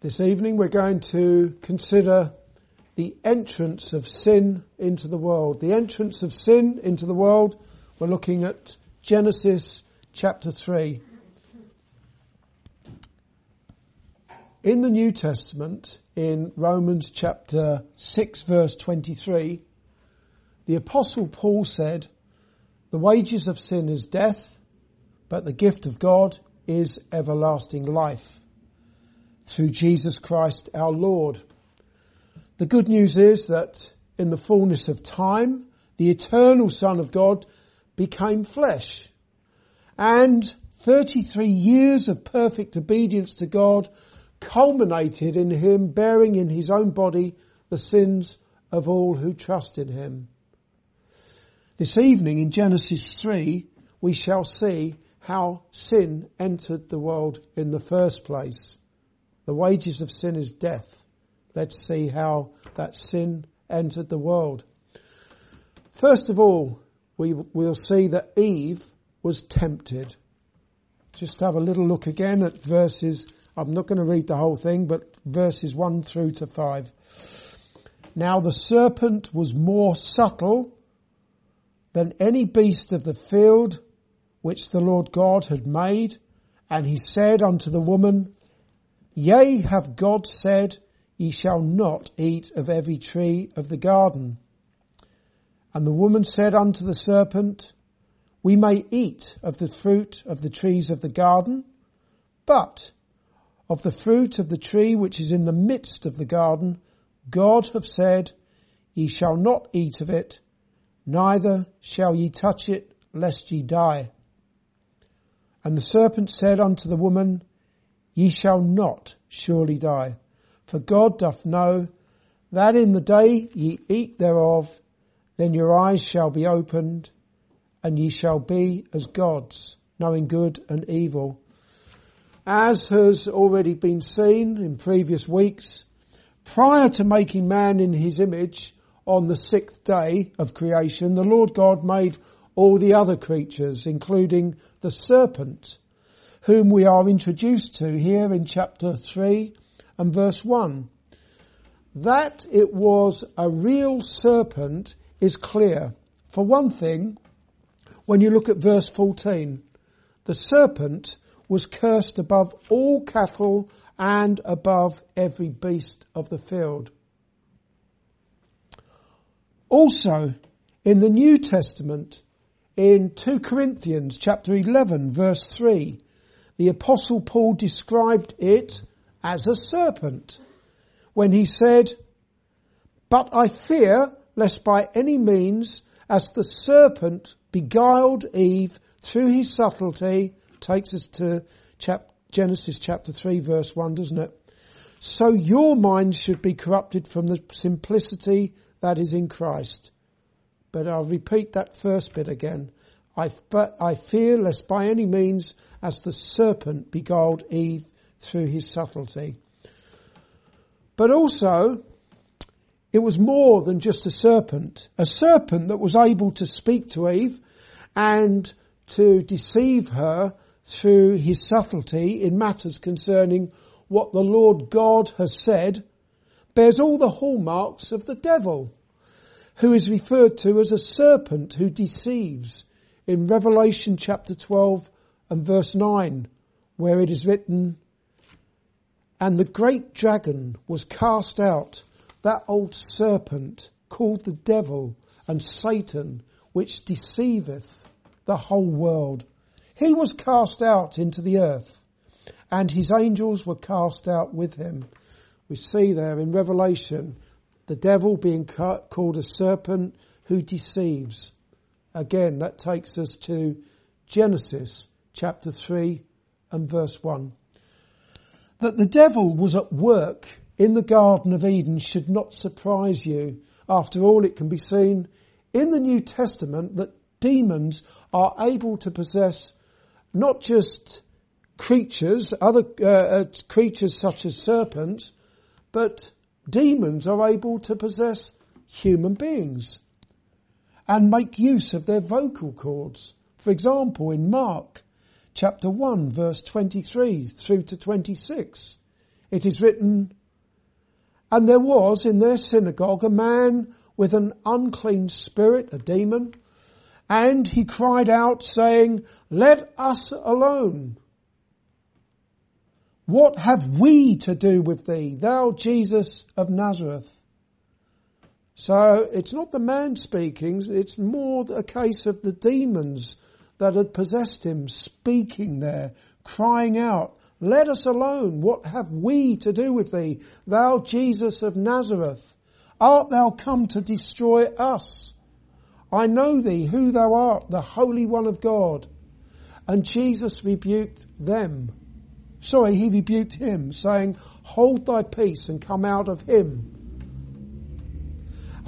This evening we're going to consider the entrance of sin into the world. The entrance of sin into the world, we're looking at Genesis chapter 3. In the New Testament, in Romans chapter 6 verse 23, the apostle Paul said, the wages of sin is death, but the gift of God is everlasting life through Jesus Christ our Lord. The good news is that in the fullness of time, the eternal Son of God became flesh. And 33 years of perfect obedience to God culminated in him bearing in his own body the sins of all who trust in him. This evening in Genesis 3, we shall see how sin entered the world in the first place. The wages of sin is death. Let's see how that sin entered the world. First of all, we, will see that Eve was tempted. Just have a little look again at verses, I'm not going to read the whole thing, but verses 1 through to 5. Now the serpent was more subtle than any beast of the field which the Lord God had made, and he said unto the woman, Yea, have God said, Ye shall not eat of every tree of the garden. And the woman said unto the serpent, We may eat of the fruit of the trees of the garden, but of the fruit of the tree which is in the midst of the garden, God hath said, Ye shall not eat of it, neither shall ye touch it, lest ye die. And the serpent said unto the woman, Ye shall not surely die. For God doth know that in the day ye eat thereof, then your eyes shall be opened, and ye shall be as gods, knowing good and evil. As has already been seen in previous weeks, prior to making man in his image on the sixth day of creation, the Lord God made all the other creatures, including the serpent, whom we are introduced to here in chapter 3 and verse 1. That it was a real serpent is clear. For one thing, when you look at verse 14, the serpent was cursed above all cattle and above every beast of the field. Also, in the New Testament, in 2 Corinthians chapter 11 verse 3, the apostle Paul described it as a serpent when he said, but I fear lest by any means as the serpent beguiled Eve through his subtlety, takes us to chap- Genesis chapter 3 verse 1, doesn't it? So your mind should be corrupted from the simplicity that is in Christ. But I'll repeat that first bit again. I, but I fear lest by any means as the serpent beguiled Eve through his subtlety. But also, it was more than just a serpent. A serpent that was able to speak to Eve and to deceive her through his subtlety in matters concerning what the Lord God has said bears all the hallmarks of the devil, who is referred to as a serpent who deceives in Revelation chapter 12 and verse 9, where it is written, And the great dragon was cast out, that old serpent called the devil and Satan, which deceiveth the whole world. He was cast out into the earth, and his angels were cast out with him. We see there in Revelation the devil being called a serpent who deceives. Again, that takes us to Genesis chapter 3 and verse 1. That the devil was at work in the Garden of Eden should not surprise you. After all, it can be seen in the New Testament that demons are able to possess not just creatures, other uh, uh creatures such as serpents, but demons are able to possess human beings and make use of their vocal cords. For example, in Mark chapter 1 verse 23 through to 26, It is written, and there was in their synagogue a man with an unclean spirit, a demon, and he cried out saying, let us alone. What have we to do with thee, thou Jesus of Nazareth? So it's not the man speaking, it's more a case of the demons that had possessed him speaking there, crying out, let us alone. What have we to do with thee, thou Jesus of Nazareth? Art thou come to destroy us? I know thee, who thou art, the Holy One of God. And Jesus rebuked them. Sorry, he rebuked him, saying, Hold thy peace and come out of him.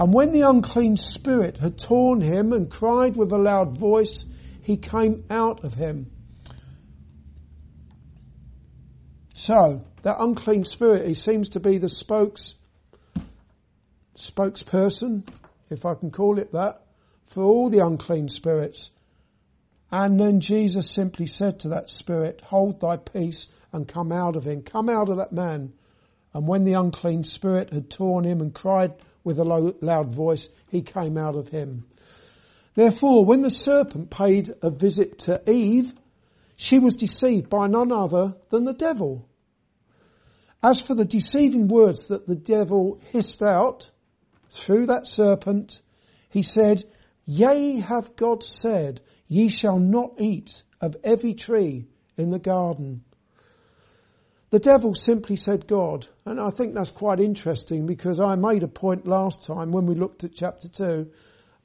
And when the unclean spirit had torn him and cried with a loud voice, he came out of him. So, that unclean spirit, he seems to be the spokes, spokesperson, if I can call it that, for all the unclean spirits. And then Jesus simply said to that spirit, hold thy peace and come out of him. Come out of that man. And when the unclean spirit had torn him and cried with a low, loud voice, he came out of him. Therefore, when the serpent paid a visit to Eve, she was deceived by none other than the devil. As for the deceiving words that the devil hissed out through that serpent, he said, Yea, have God said, Ye shall not eat of every tree in the garden. The devil simply said God, and I think that's quite interesting because I made a point last time when we looked at chapter 2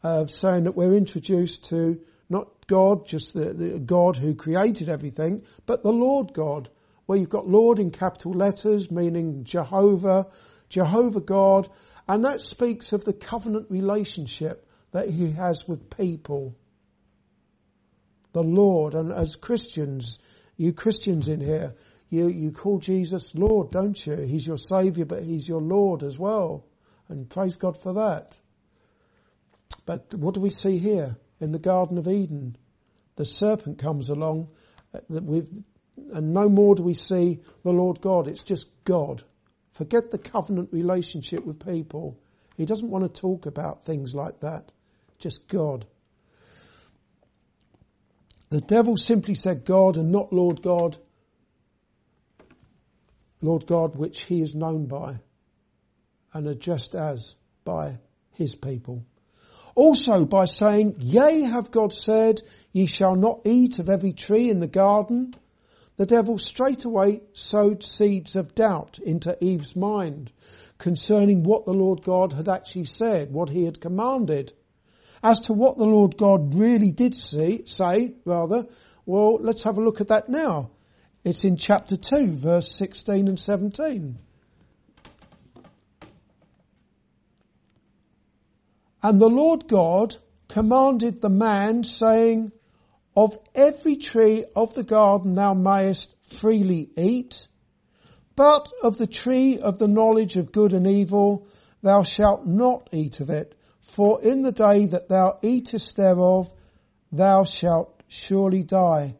of saying that we're introduced to not God, just the, the God who created everything, but the Lord God, where you've got Lord in capital letters, meaning Jehovah, Jehovah God, and that speaks of the covenant relationship that he has with people the Lord. And as Christians, you Christians in here, you, you call Jesus Lord, don't you? He's your Saviour, but He's your Lord as well. And praise God for that. But what do we see here in the Garden of Eden? The serpent comes along uh, and no more do we see the Lord God. It's just God. Forget the covenant relationship with people. He doesn't want to talk about things like that. Just God. The devil simply said God and not Lord God. Lord God, which he is known by and addressed as by his people. Also by saying, yea, have God said, ye shall not eat of every tree in the garden. The devil straightway sowed seeds of doubt into Eve's mind concerning what the Lord God had actually said, what he had commanded. As to what the Lord God really did see, say, rather, well, let's have a look at that now. It's in chapter 2, verse 16 and 17. And the Lord God commanded the man saying, of every tree of the garden thou mayest freely eat, but of the tree of the knowledge of good and evil thou shalt not eat of it, for in the day that thou eatest thereof, thou shalt surely die.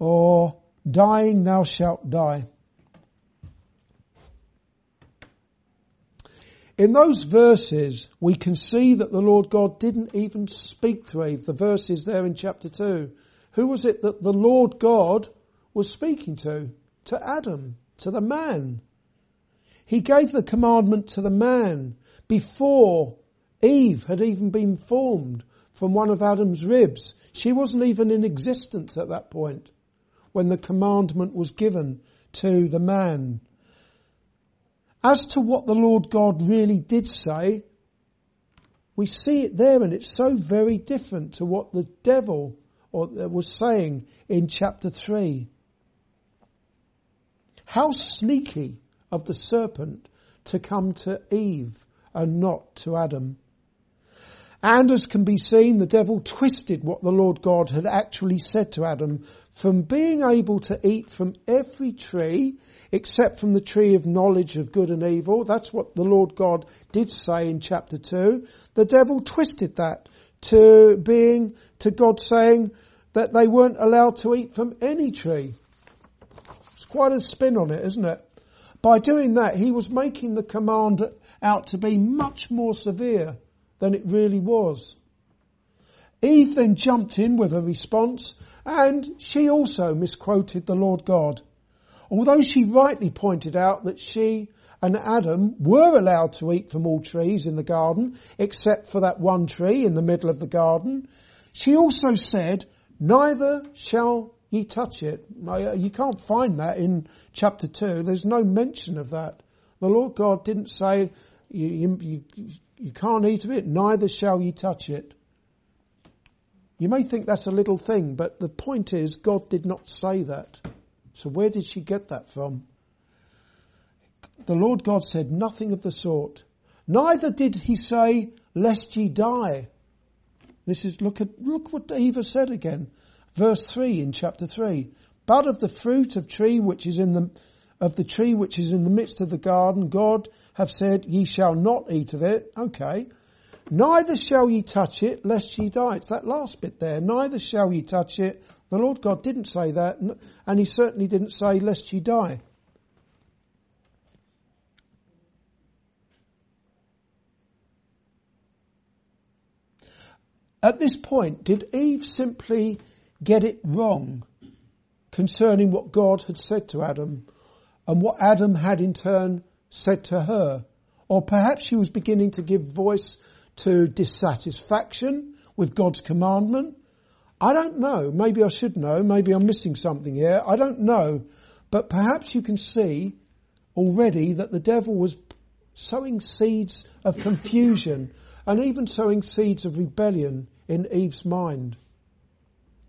Or, dying thou shalt die. In those verses, we can see that the Lord God didn't even speak to Eve. The verses there in chapter 2. Who was it that the Lord God was speaking to? To Adam, to the man. He gave the commandment to the man before Eve had even been formed from one of Adam's ribs. She wasn't even in existence at that point when the commandment was given to the man. As to what the Lord God really did say, we see it there and it's so very different to what the devil uh, was saying in chapter 3. How sneaky of the serpent to come to Eve and not to Adam. And as can be seen, the devil twisted what the Lord God had actually said to Adam from being able to eat from every tree except from the tree of knowledge of good and evil. That's what the Lord God did say in chapter two. The devil twisted that to being, to God saying that they weren't allowed to eat from any tree. It's quite a spin on it, isn't it? by doing that, he was making the command out to be much more severe than it really was. Eve then jumped in with a response and she also misquoted the Lord God. Although she rightly pointed out that she and Adam were allowed to eat from all trees in the garden except for that one tree in the middle of the garden, she also said, neither shall ye touch it. Uh, you can't find that in chapter 2. There's no mention of that. The Lord God didn't say, you, you, you can't eat of it, neither shall ye touch it. You may think that's a little thing, but the point is God did not say that. So where did she get that from? The Lord God said nothing of the sort. Neither did he say, lest ye die. This is, look at, look what Eva said again. Verse 3 in chapter 3. But of the fruit of tree which is in the, of the tree which is in the midst of the garden, God have said, ye shall not eat of it. Okay. Neither shall ye touch it, lest ye die. It's that last bit there. Neither shall ye touch it. The Lord God didn't say that, and He certainly didn't say, lest ye die. At this point, did Eve simply get it wrong concerning what God had said to Adam and what Adam had in turn said to her? Or perhaps she was beginning to give voice to dissatisfaction with God's commandment. I don't know. Maybe I should know. Maybe I'm missing something here. I don't know. But perhaps you can see already that the devil was sowing seeds of confusion and even sowing seeds of rebellion in Eve's mind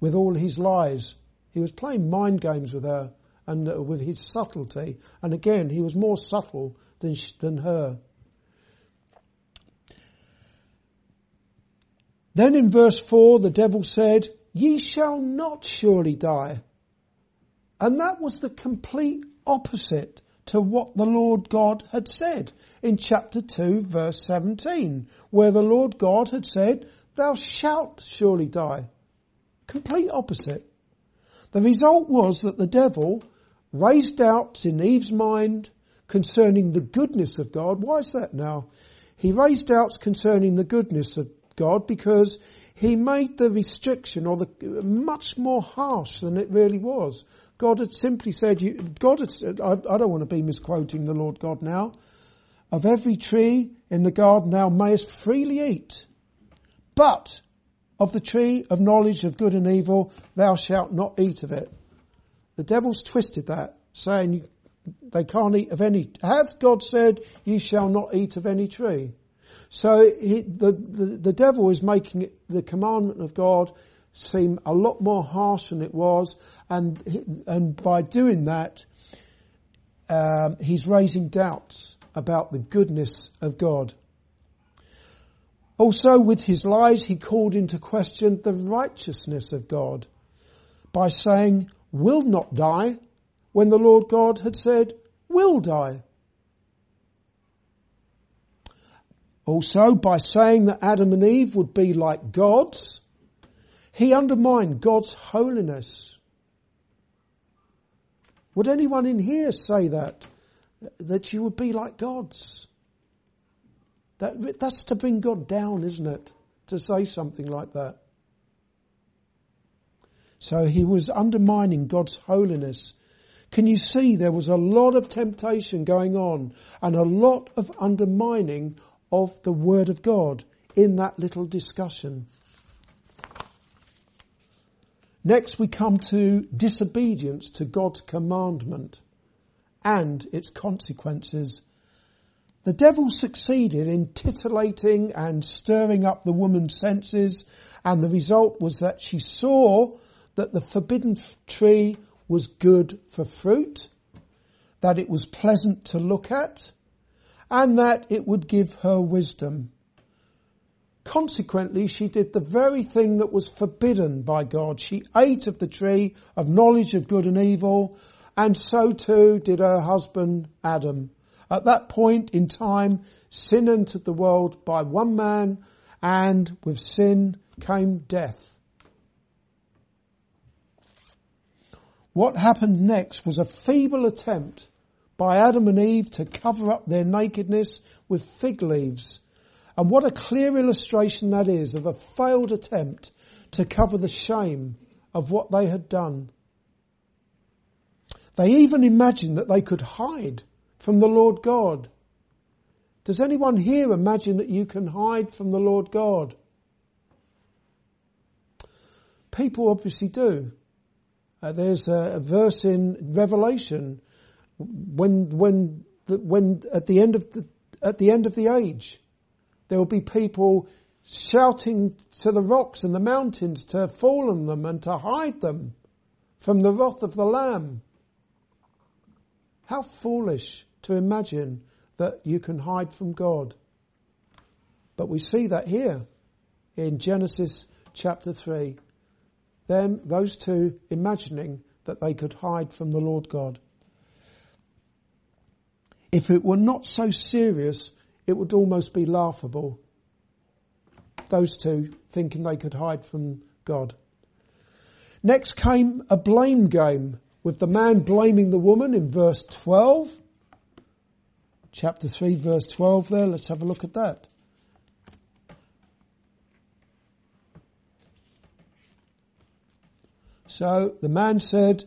with all his lies. He was playing mind games with her and uh, with his subtlety. And again, he was more subtle than, than her. Then in verse 4, the devil said, Ye shall not surely die. And that was the complete opposite to what the Lord God had said in chapter 2 verse 17, where the Lord God had said, Thou shalt surely die. Complete opposite. The result was that the devil raised doubts in Eve's mind concerning the goodness of God. Why is that now? He raised doubts concerning the goodness of God because he made the restriction or the much more harsh than it really was. God had simply said, you, God had said, I, I don't want to be misquoting the Lord God now. Of every tree in the garden thou mayest freely eat, but of the tree of knowledge of good and evil thou shalt not eat of it. The devil's twisted that, saying they can't eat of any. Hath God said, "You shall not eat of any tree"? So he, the, the, the devil is making it, the commandment of God seem a lot more harsh than it was, and and by doing that, um, he's raising doubts about the goodness of God. Also, with his lies, he called into question the righteousness of God by saying, "Will not die," when the Lord God had said, "Will die." Also, by saying that Adam and Eve would be like gods, he undermined God's holiness. Would anyone in here say that? That you would be like gods? That, that's to bring God down, isn't it? To say something like that. So he was undermining God's holiness. Can you see there was a lot of temptation going on and a lot of undermining of the Word of God in that little discussion. Next we come to disobedience to God's commandment and its consequences. The devil succeeded in titillating and stirring up the woman's senses and the result was that she saw that the forbidden tree was good for fruit, that it was pleasant to look at, and that it would give her wisdom. Consequently, she did the very thing that was forbidden by God. She ate of the tree of knowledge of good and evil, and so too did her husband Adam. At that point in time, sin entered the world by one man, and with sin came death. What happened next was a feeble attempt by Adam and Eve to cover up their nakedness with fig leaves. And what a clear illustration that is of a failed attempt to cover the shame of what they had done. They even imagined that they could hide from the Lord God. Does anyone here imagine that you can hide from the Lord God? People obviously do. Uh, there's a, a, verse in Revelation when when the, when at the end of the at the end of the age, there will be people shouting to the rocks and the mountains to fall on them and to hide them from the wrath of the Lamb. How foolish to imagine that you can hide from God. But we see that here in Genesis chapter 3. Them, those two imagining that they could hide from the Lord God. If it were not so serious, it would almost be laughable. Those two thinking they could hide from God. Next came a blame game with the man blaming the woman in verse 12. Chapter 3 verse 12 there. Let's have a look at that. So the man said,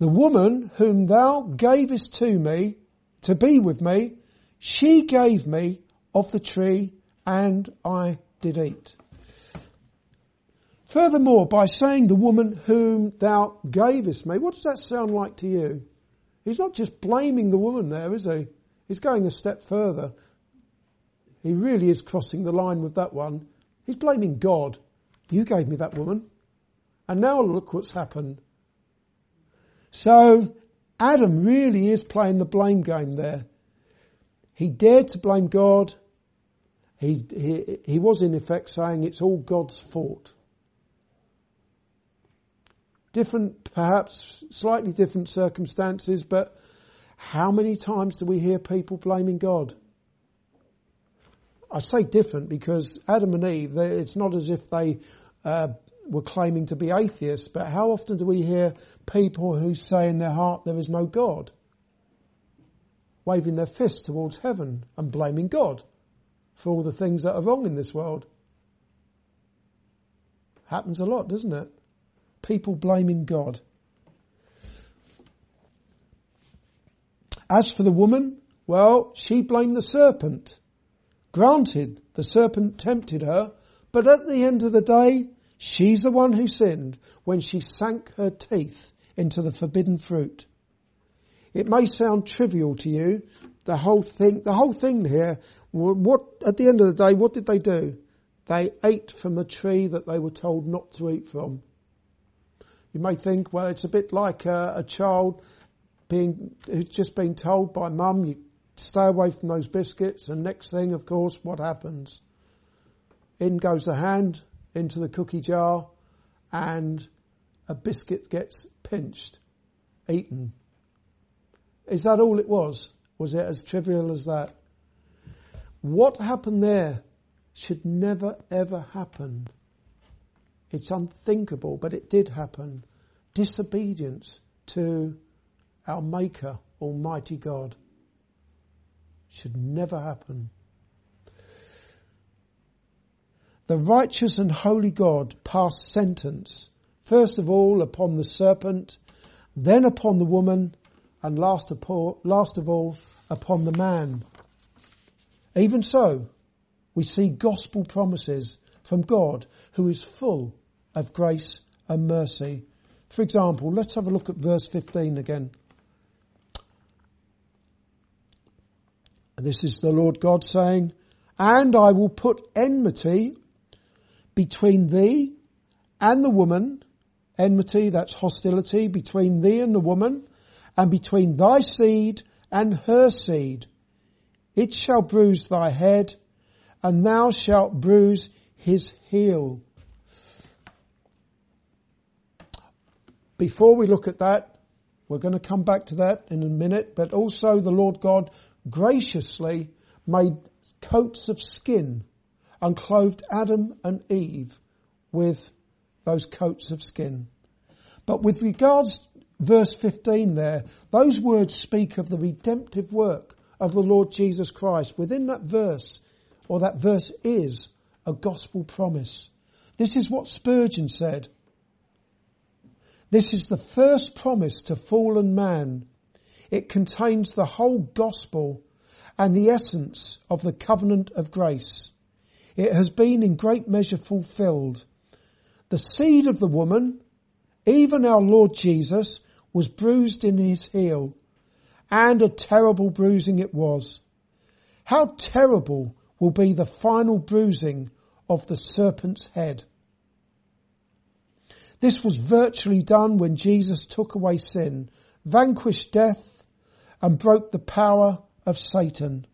the woman whom thou gavest to me to be with me, she gave me of the tree and I did eat. Furthermore, by saying the woman whom thou gavest me, what does that sound like to you? He's not just blaming the woman there, is he? He's going a step further. He really is crossing the line with that one. He's blaming God. You gave me that woman. And now look what's happened. So Adam really is playing the blame game there. He dared to blame God. He, he, he was in effect saying it's all God's fault. Different, perhaps slightly different circumstances, but how many times do we hear people blaming God? I say different because Adam and Eve, they, it's not as if they uh, were claiming to be atheists, but how often do we hear people who say in their heart there is no God? Waving their fist towards heaven and blaming God for all the things that are wrong in this world. Happens a lot, doesn't it? People blaming God. As for the woman, well, she blamed the serpent. Granted, the serpent tempted her, but at the end of the day, She's the one who sinned when she sank her teeth into the forbidden fruit. It may sound trivial to you, the whole thing, the whole thing here, what, at the end of the day, what did they do? They ate from a tree that they were told not to eat from. You may think, well, it's a bit like a, a child being, who's just been told by mum, you stay away from those biscuits, and next thing, of course, what happens? In goes the hand, into the cookie jar and a biscuit gets pinched, eaten. Is that all it was? Was it as trivial as that? What happened there should never ever happen. It's unthinkable, but it did happen. Disobedience to our Maker, Almighty God. Should never happen. The righteous and holy God passed sentence, first of all upon the serpent, then upon the woman, and last of all upon the man. Even so, we see gospel promises from God who is full of grace and mercy. For example, let's have a look at verse 15 again. This is the Lord God saying, and I will put enmity between thee and the woman, enmity, that's hostility, between thee and the woman, and between thy seed and her seed. It shall bruise thy head, and thou shalt bruise his heel. Before we look at that, we're going to come back to that in a minute, but also the Lord God graciously made coats of skin and clothed Adam and Eve with those coats of skin. But with regards verse 15 there, those words speak of the redemptive work of the Lord Jesus Christ. Within that verse, or that verse is a gospel promise. This is what Spurgeon said. This is the first promise to fallen man. It contains the whole gospel and the essence of the covenant of grace. It has been in great measure fulfilled. The seed of the woman, even our Lord Jesus, was bruised in his heel, and a terrible bruising it was. How terrible will be the final bruising of the serpent's head. This was virtually done when Jesus took away sin, vanquished death, and broke the power of Satan.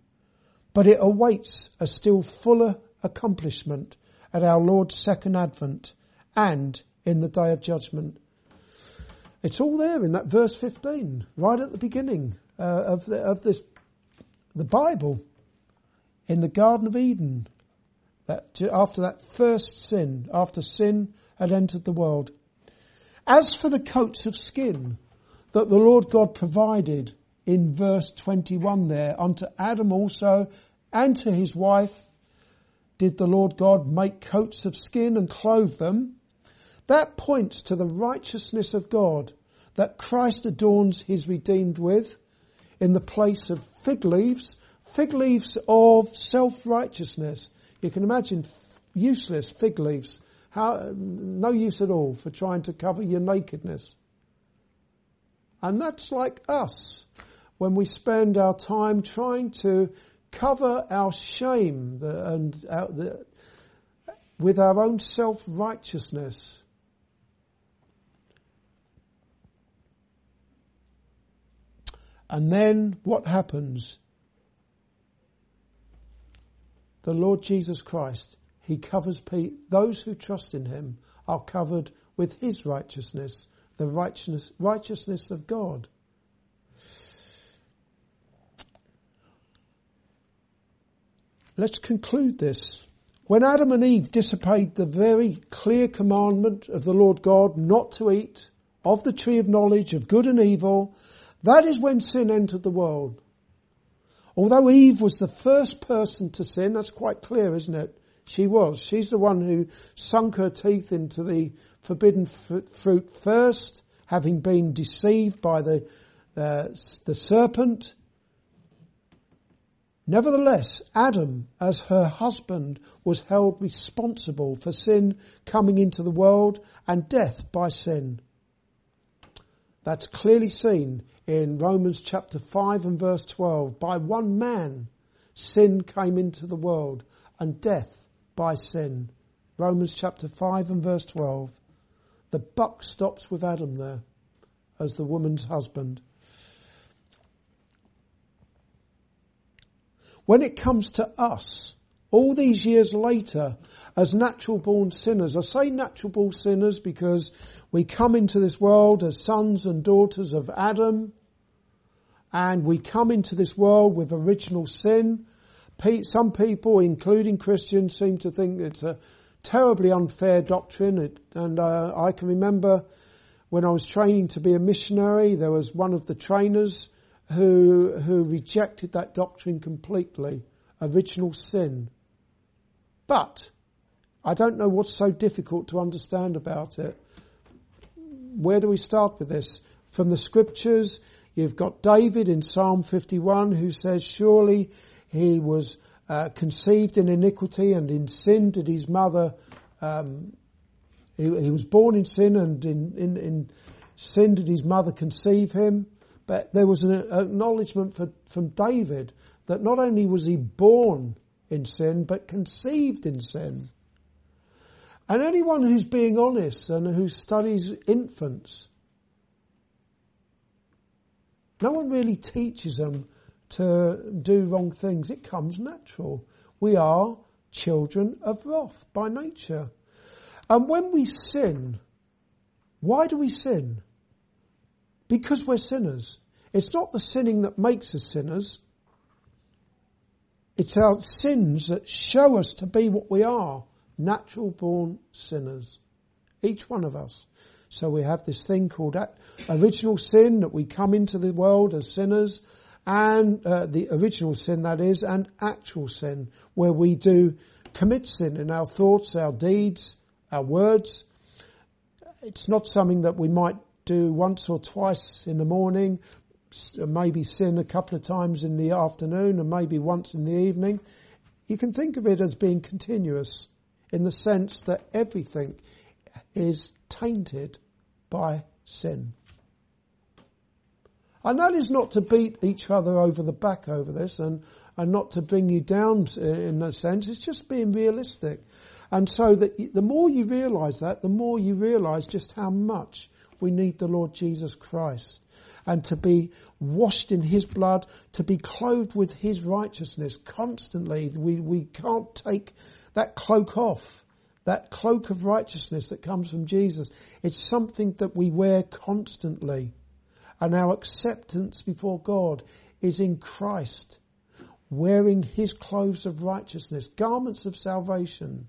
But it awaits a still fuller accomplishment at our Lord's second advent and in the day of judgment. It's all there in that verse 15, right at the beginning uh, of, the, of this, the Bible, in the Garden of Eden, that after that first sin, after sin had entered the world. As for the coats of skin that the Lord God provided in verse 21 there, unto Adam also and to his wife did the Lord God make coats of skin and clothe them. That points to the righteousness of God that Christ adorns his redeemed with in the place of fig leaves, fig leaves of self-righteousness. You can imagine useless fig leaves, how, no use at all for trying to cover your nakedness. And that's like us when we spend our time trying to cover our shame and with our own self-righteousness. And then what happens? The Lord Jesus Christ, He covers pe- those who trust in Him are covered with His righteousness, the righteousness, righteousness of God. Let's conclude this. When Adam and Eve disobeyed the very clear commandment of the Lord God not to eat of the tree of knowledge of good and evil, that is when sin entered the world. Although Eve was the first person to sin, that's quite clear, isn't it? She was. She's the one who sunk her teeth into the forbidden fruit first, having been deceived by the, uh, the serpent. Nevertheless, Adam, as her husband, was held responsible for sin coming into the world and death by sin. That's clearly seen in Romans chapter 5 and verse 12. By one man, sin came into the world and death by sin. Romans chapter 5 and verse 12. The buck stops with Adam there as the woman's husband. When it comes to us, all these years later, as natural born sinners, I say natural born sinners because we come into this world as sons and daughters of Adam, and we come into this world with original sin. Some people, including Christians, seem to think it's a terribly unfair doctrine. and uh, I can remember when I was training to be a missionary, there was one of the trainers who who rejected that doctrine completely, original sin. But I don't know what's so difficult to understand about it. Where do we start with this? From the scriptures, You've got David in Psalm 51 who says, surely he was uh, conceived in iniquity and in sin did his mother, um, he, he, was born in sin and in, in, in, sin did his mother conceive him. But there was an acknowledgement for, from David that not only was he born in sin, but conceived in sin. And anyone who's being honest and who studies infants no one really teaches them to do wrong things. It comes natural. We are children of wrath by nature. And when we sin, why do we sin? Because we're sinners. It's not the sinning that makes us sinners. It's our sins that show us to be what we are. Natural born sinners. Each one of us. So we have this thing called original sin that we come into the world as sinners and uh, the original sin that is and actual sin where we do commit sin in our thoughts, our deeds, our words. It's not something that we might do once or twice in the morning, maybe sin a couple of times in the afternoon and maybe once in the evening. You can think of it as being continuous in the sense that everything is tainted by sin. And that is not to beat each other over the back over this and, and not to bring you down in a sense. It's just being realistic. And so that the more you realize that, the more you realize just how much we need the Lord Jesus Christ and to be washed in His blood, to be clothed with His righteousness constantly. We, we can't take that cloak off, that cloak of righteousness that comes from Jesus. It's something that we wear constantly. And our acceptance before God is in Christ, wearing His clothes of righteousness, garments of salvation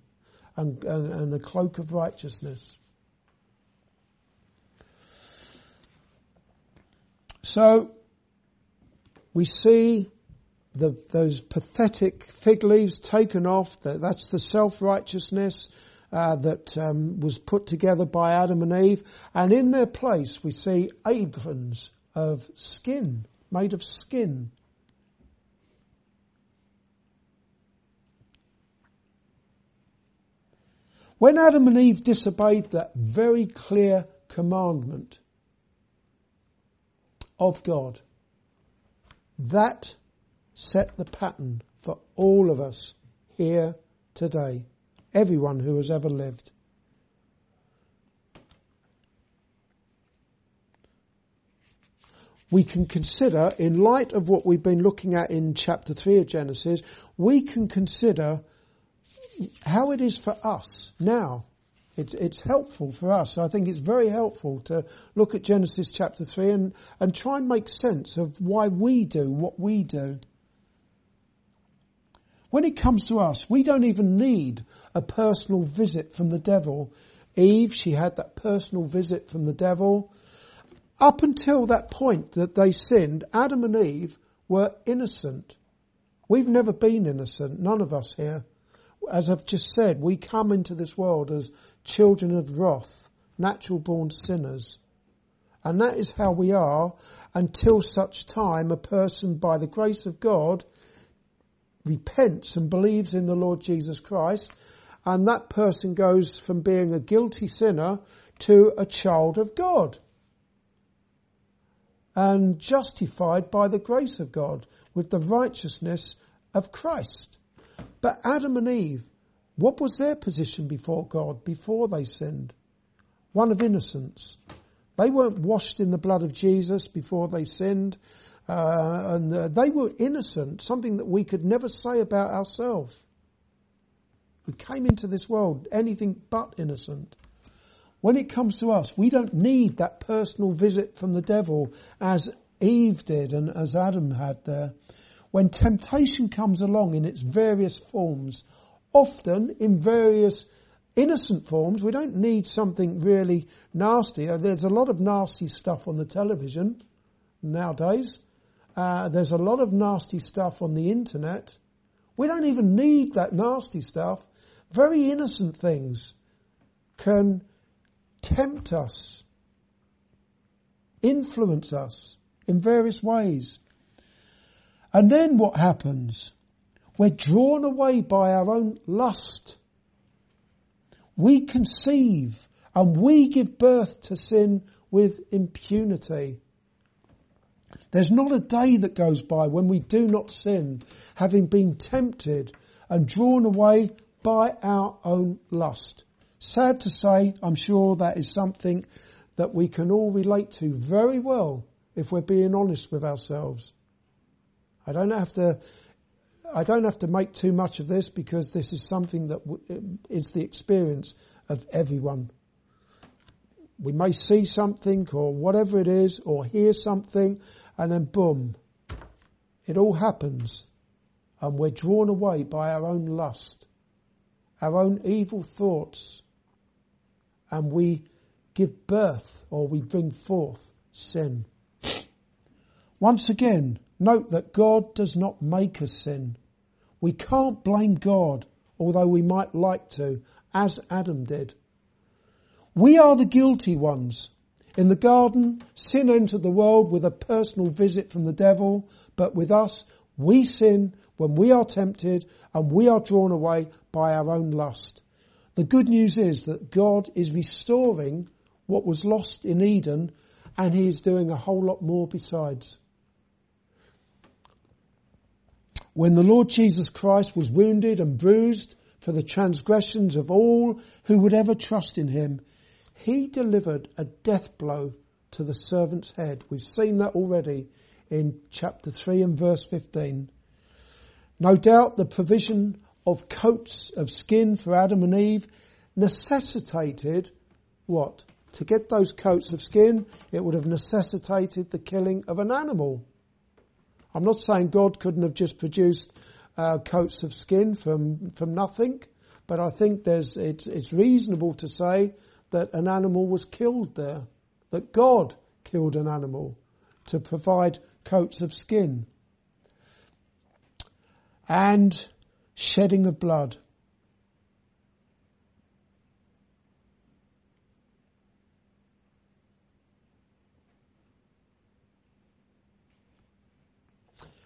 and, and, and the cloak of righteousness. So, we see the, those pathetic fig leaves taken off. That, that's the self-righteousness uh, that um, was put together by Adam and Eve, and in their place we see aprons of skin, made of skin. When Adam and Eve disobeyed that very clear commandment of God, that set the pattern for all of us here today. Everyone who has ever lived. We can consider, in light of what we've been looking at in chapter 3 of Genesis, we can consider how it is for us now. It's, it's helpful for us. I think it's very helpful to look at Genesis chapter 3 and, and try and make sense of why we do what we do. When it comes to us, we don't even need a personal visit from the devil. Eve, she had that personal visit from the devil. Up until that point that they sinned, Adam and Eve were innocent. We've never been innocent, none of us here. As I've just said, we come into this world as children of wrath, natural born sinners. And that is how we are until such time a person by the grace of God repents and believes in the Lord Jesus Christ, and that person goes from being a guilty sinner to a child of God and justified by the grace of God with the righteousness of Christ. But Adam and Eve, what was their position before God before they sinned? One of innocence. They weren't washed in the blood of Jesus before they sinned. Uh, and uh, they were innocent, something that we could never say about ourselves. We came into this world anything but innocent. When it comes to us, we don't need that personal visit from the devil as Eve did and as Adam had there. When temptation comes along in its various forms, often in various innocent forms, we don't need something really nasty. There's a lot of nasty stuff on the television nowadays. Uh, there's a lot of nasty stuff on the internet. We don't even need that nasty stuff. Very innocent things can tempt us, influence us in various ways. And then what happens? We're drawn away by our own lust. We conceive and we give birth to sin with impunity. There's not a day that goes by when we do not sin, having been tempted and drawn away by our own lust. Sad to say, I'm sure that is something that we can all relate to very well if we're being honest with ourselves. I don't have to, I don't have to make too much of this because this is something that is the experience of everyone. We may see something or whatever it is or hear something and then boom, it all happens and we're drawn away by our own lust, our own evil thoughts, and we give birth or we bring forth sin. Once again, note that God does not make us sin. We can't blame God, although we might like to, as Adam did. We are the guilty ones. In the garden, sin entered the world with a personal visit from the devil, but with us, we sin when we are tempted and we are drawn away by our own lust. The good news is that God is restoring what was lost in Eden and he is doing a whole lot more besides. When the Lord Jesus Christ was wounded and bruised for the transgressions of all who would ever trust in him, he delivered a death blow to the servant's head. We've seen that already in chapter 3 and verse 15. No doubt the provision of coats of skin for Adam and Eve necessitated what? To get those coats of skin, it would have necessitated the killing of an animal. I'm not saying God couldn't have just produced uh, coats of skin from from nothing, but I think there's it's, it's reasonable to say that an animal was killed there, that God killed an animal to provide coats of skin. And shedding of blood.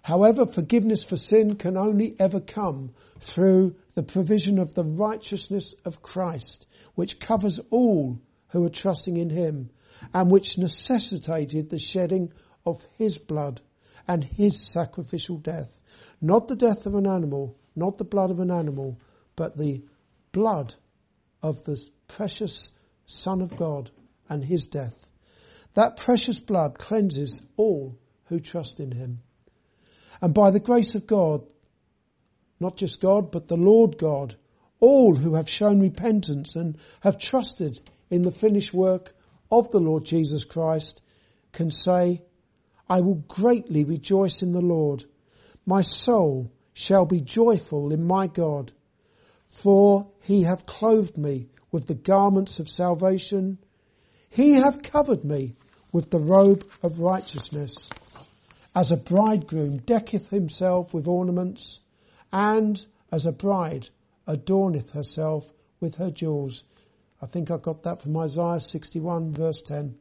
However, forgiveness for sin can only ever come through the provision of the righteousness of Christ, which covers all who are trusting in Him, and which necessitated the shedding of His blood and His sacrificial death. Not the death of an animal, not the blood of an animal, but the blood of the precious Son of God and His death. That precious blood cleanses all who trust in Him. And by the grace of God, not just God, but the Lord God, all who have shown repentance and have trusted in the finished work of the Lord Jesus Christ can say, I will greatly rejoice in the Lord. My soul shall be joyful in my God, for he hath clothed me with the garments of salvation. He hath covered me with the robe of righteousness as a bridegroom decketh himself with ornaments, and as a bride adorneth herself with her jewels. I think I got that from Isaiah 61 verse 10.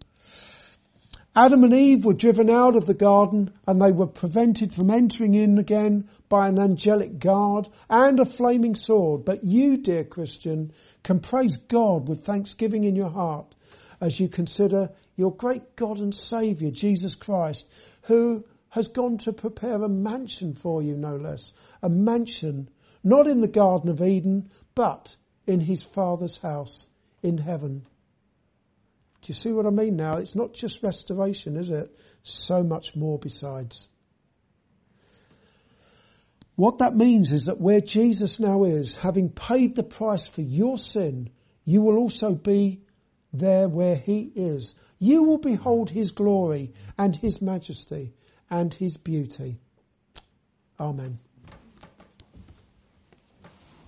Adam and Eve were driven out of the garden and they were prevented from entering in again by an angelic guard and a flaming sword. But you, dear Christian, can praise God with thanksgiving in your heart as you consider your great God and Saviour, Jesus Christ, who has gone to prepare a mansion for you, no less. A mansion, not in the Garden of Eden, but in his Father's house in heaven. Do you see what I mean now? It's not just restoration, is it? So much more besides. What that means is that where Jesus now is, having paid the price for your sin, you will also be there where he is. You will behold his glory and his majesty and his beauty. Amen.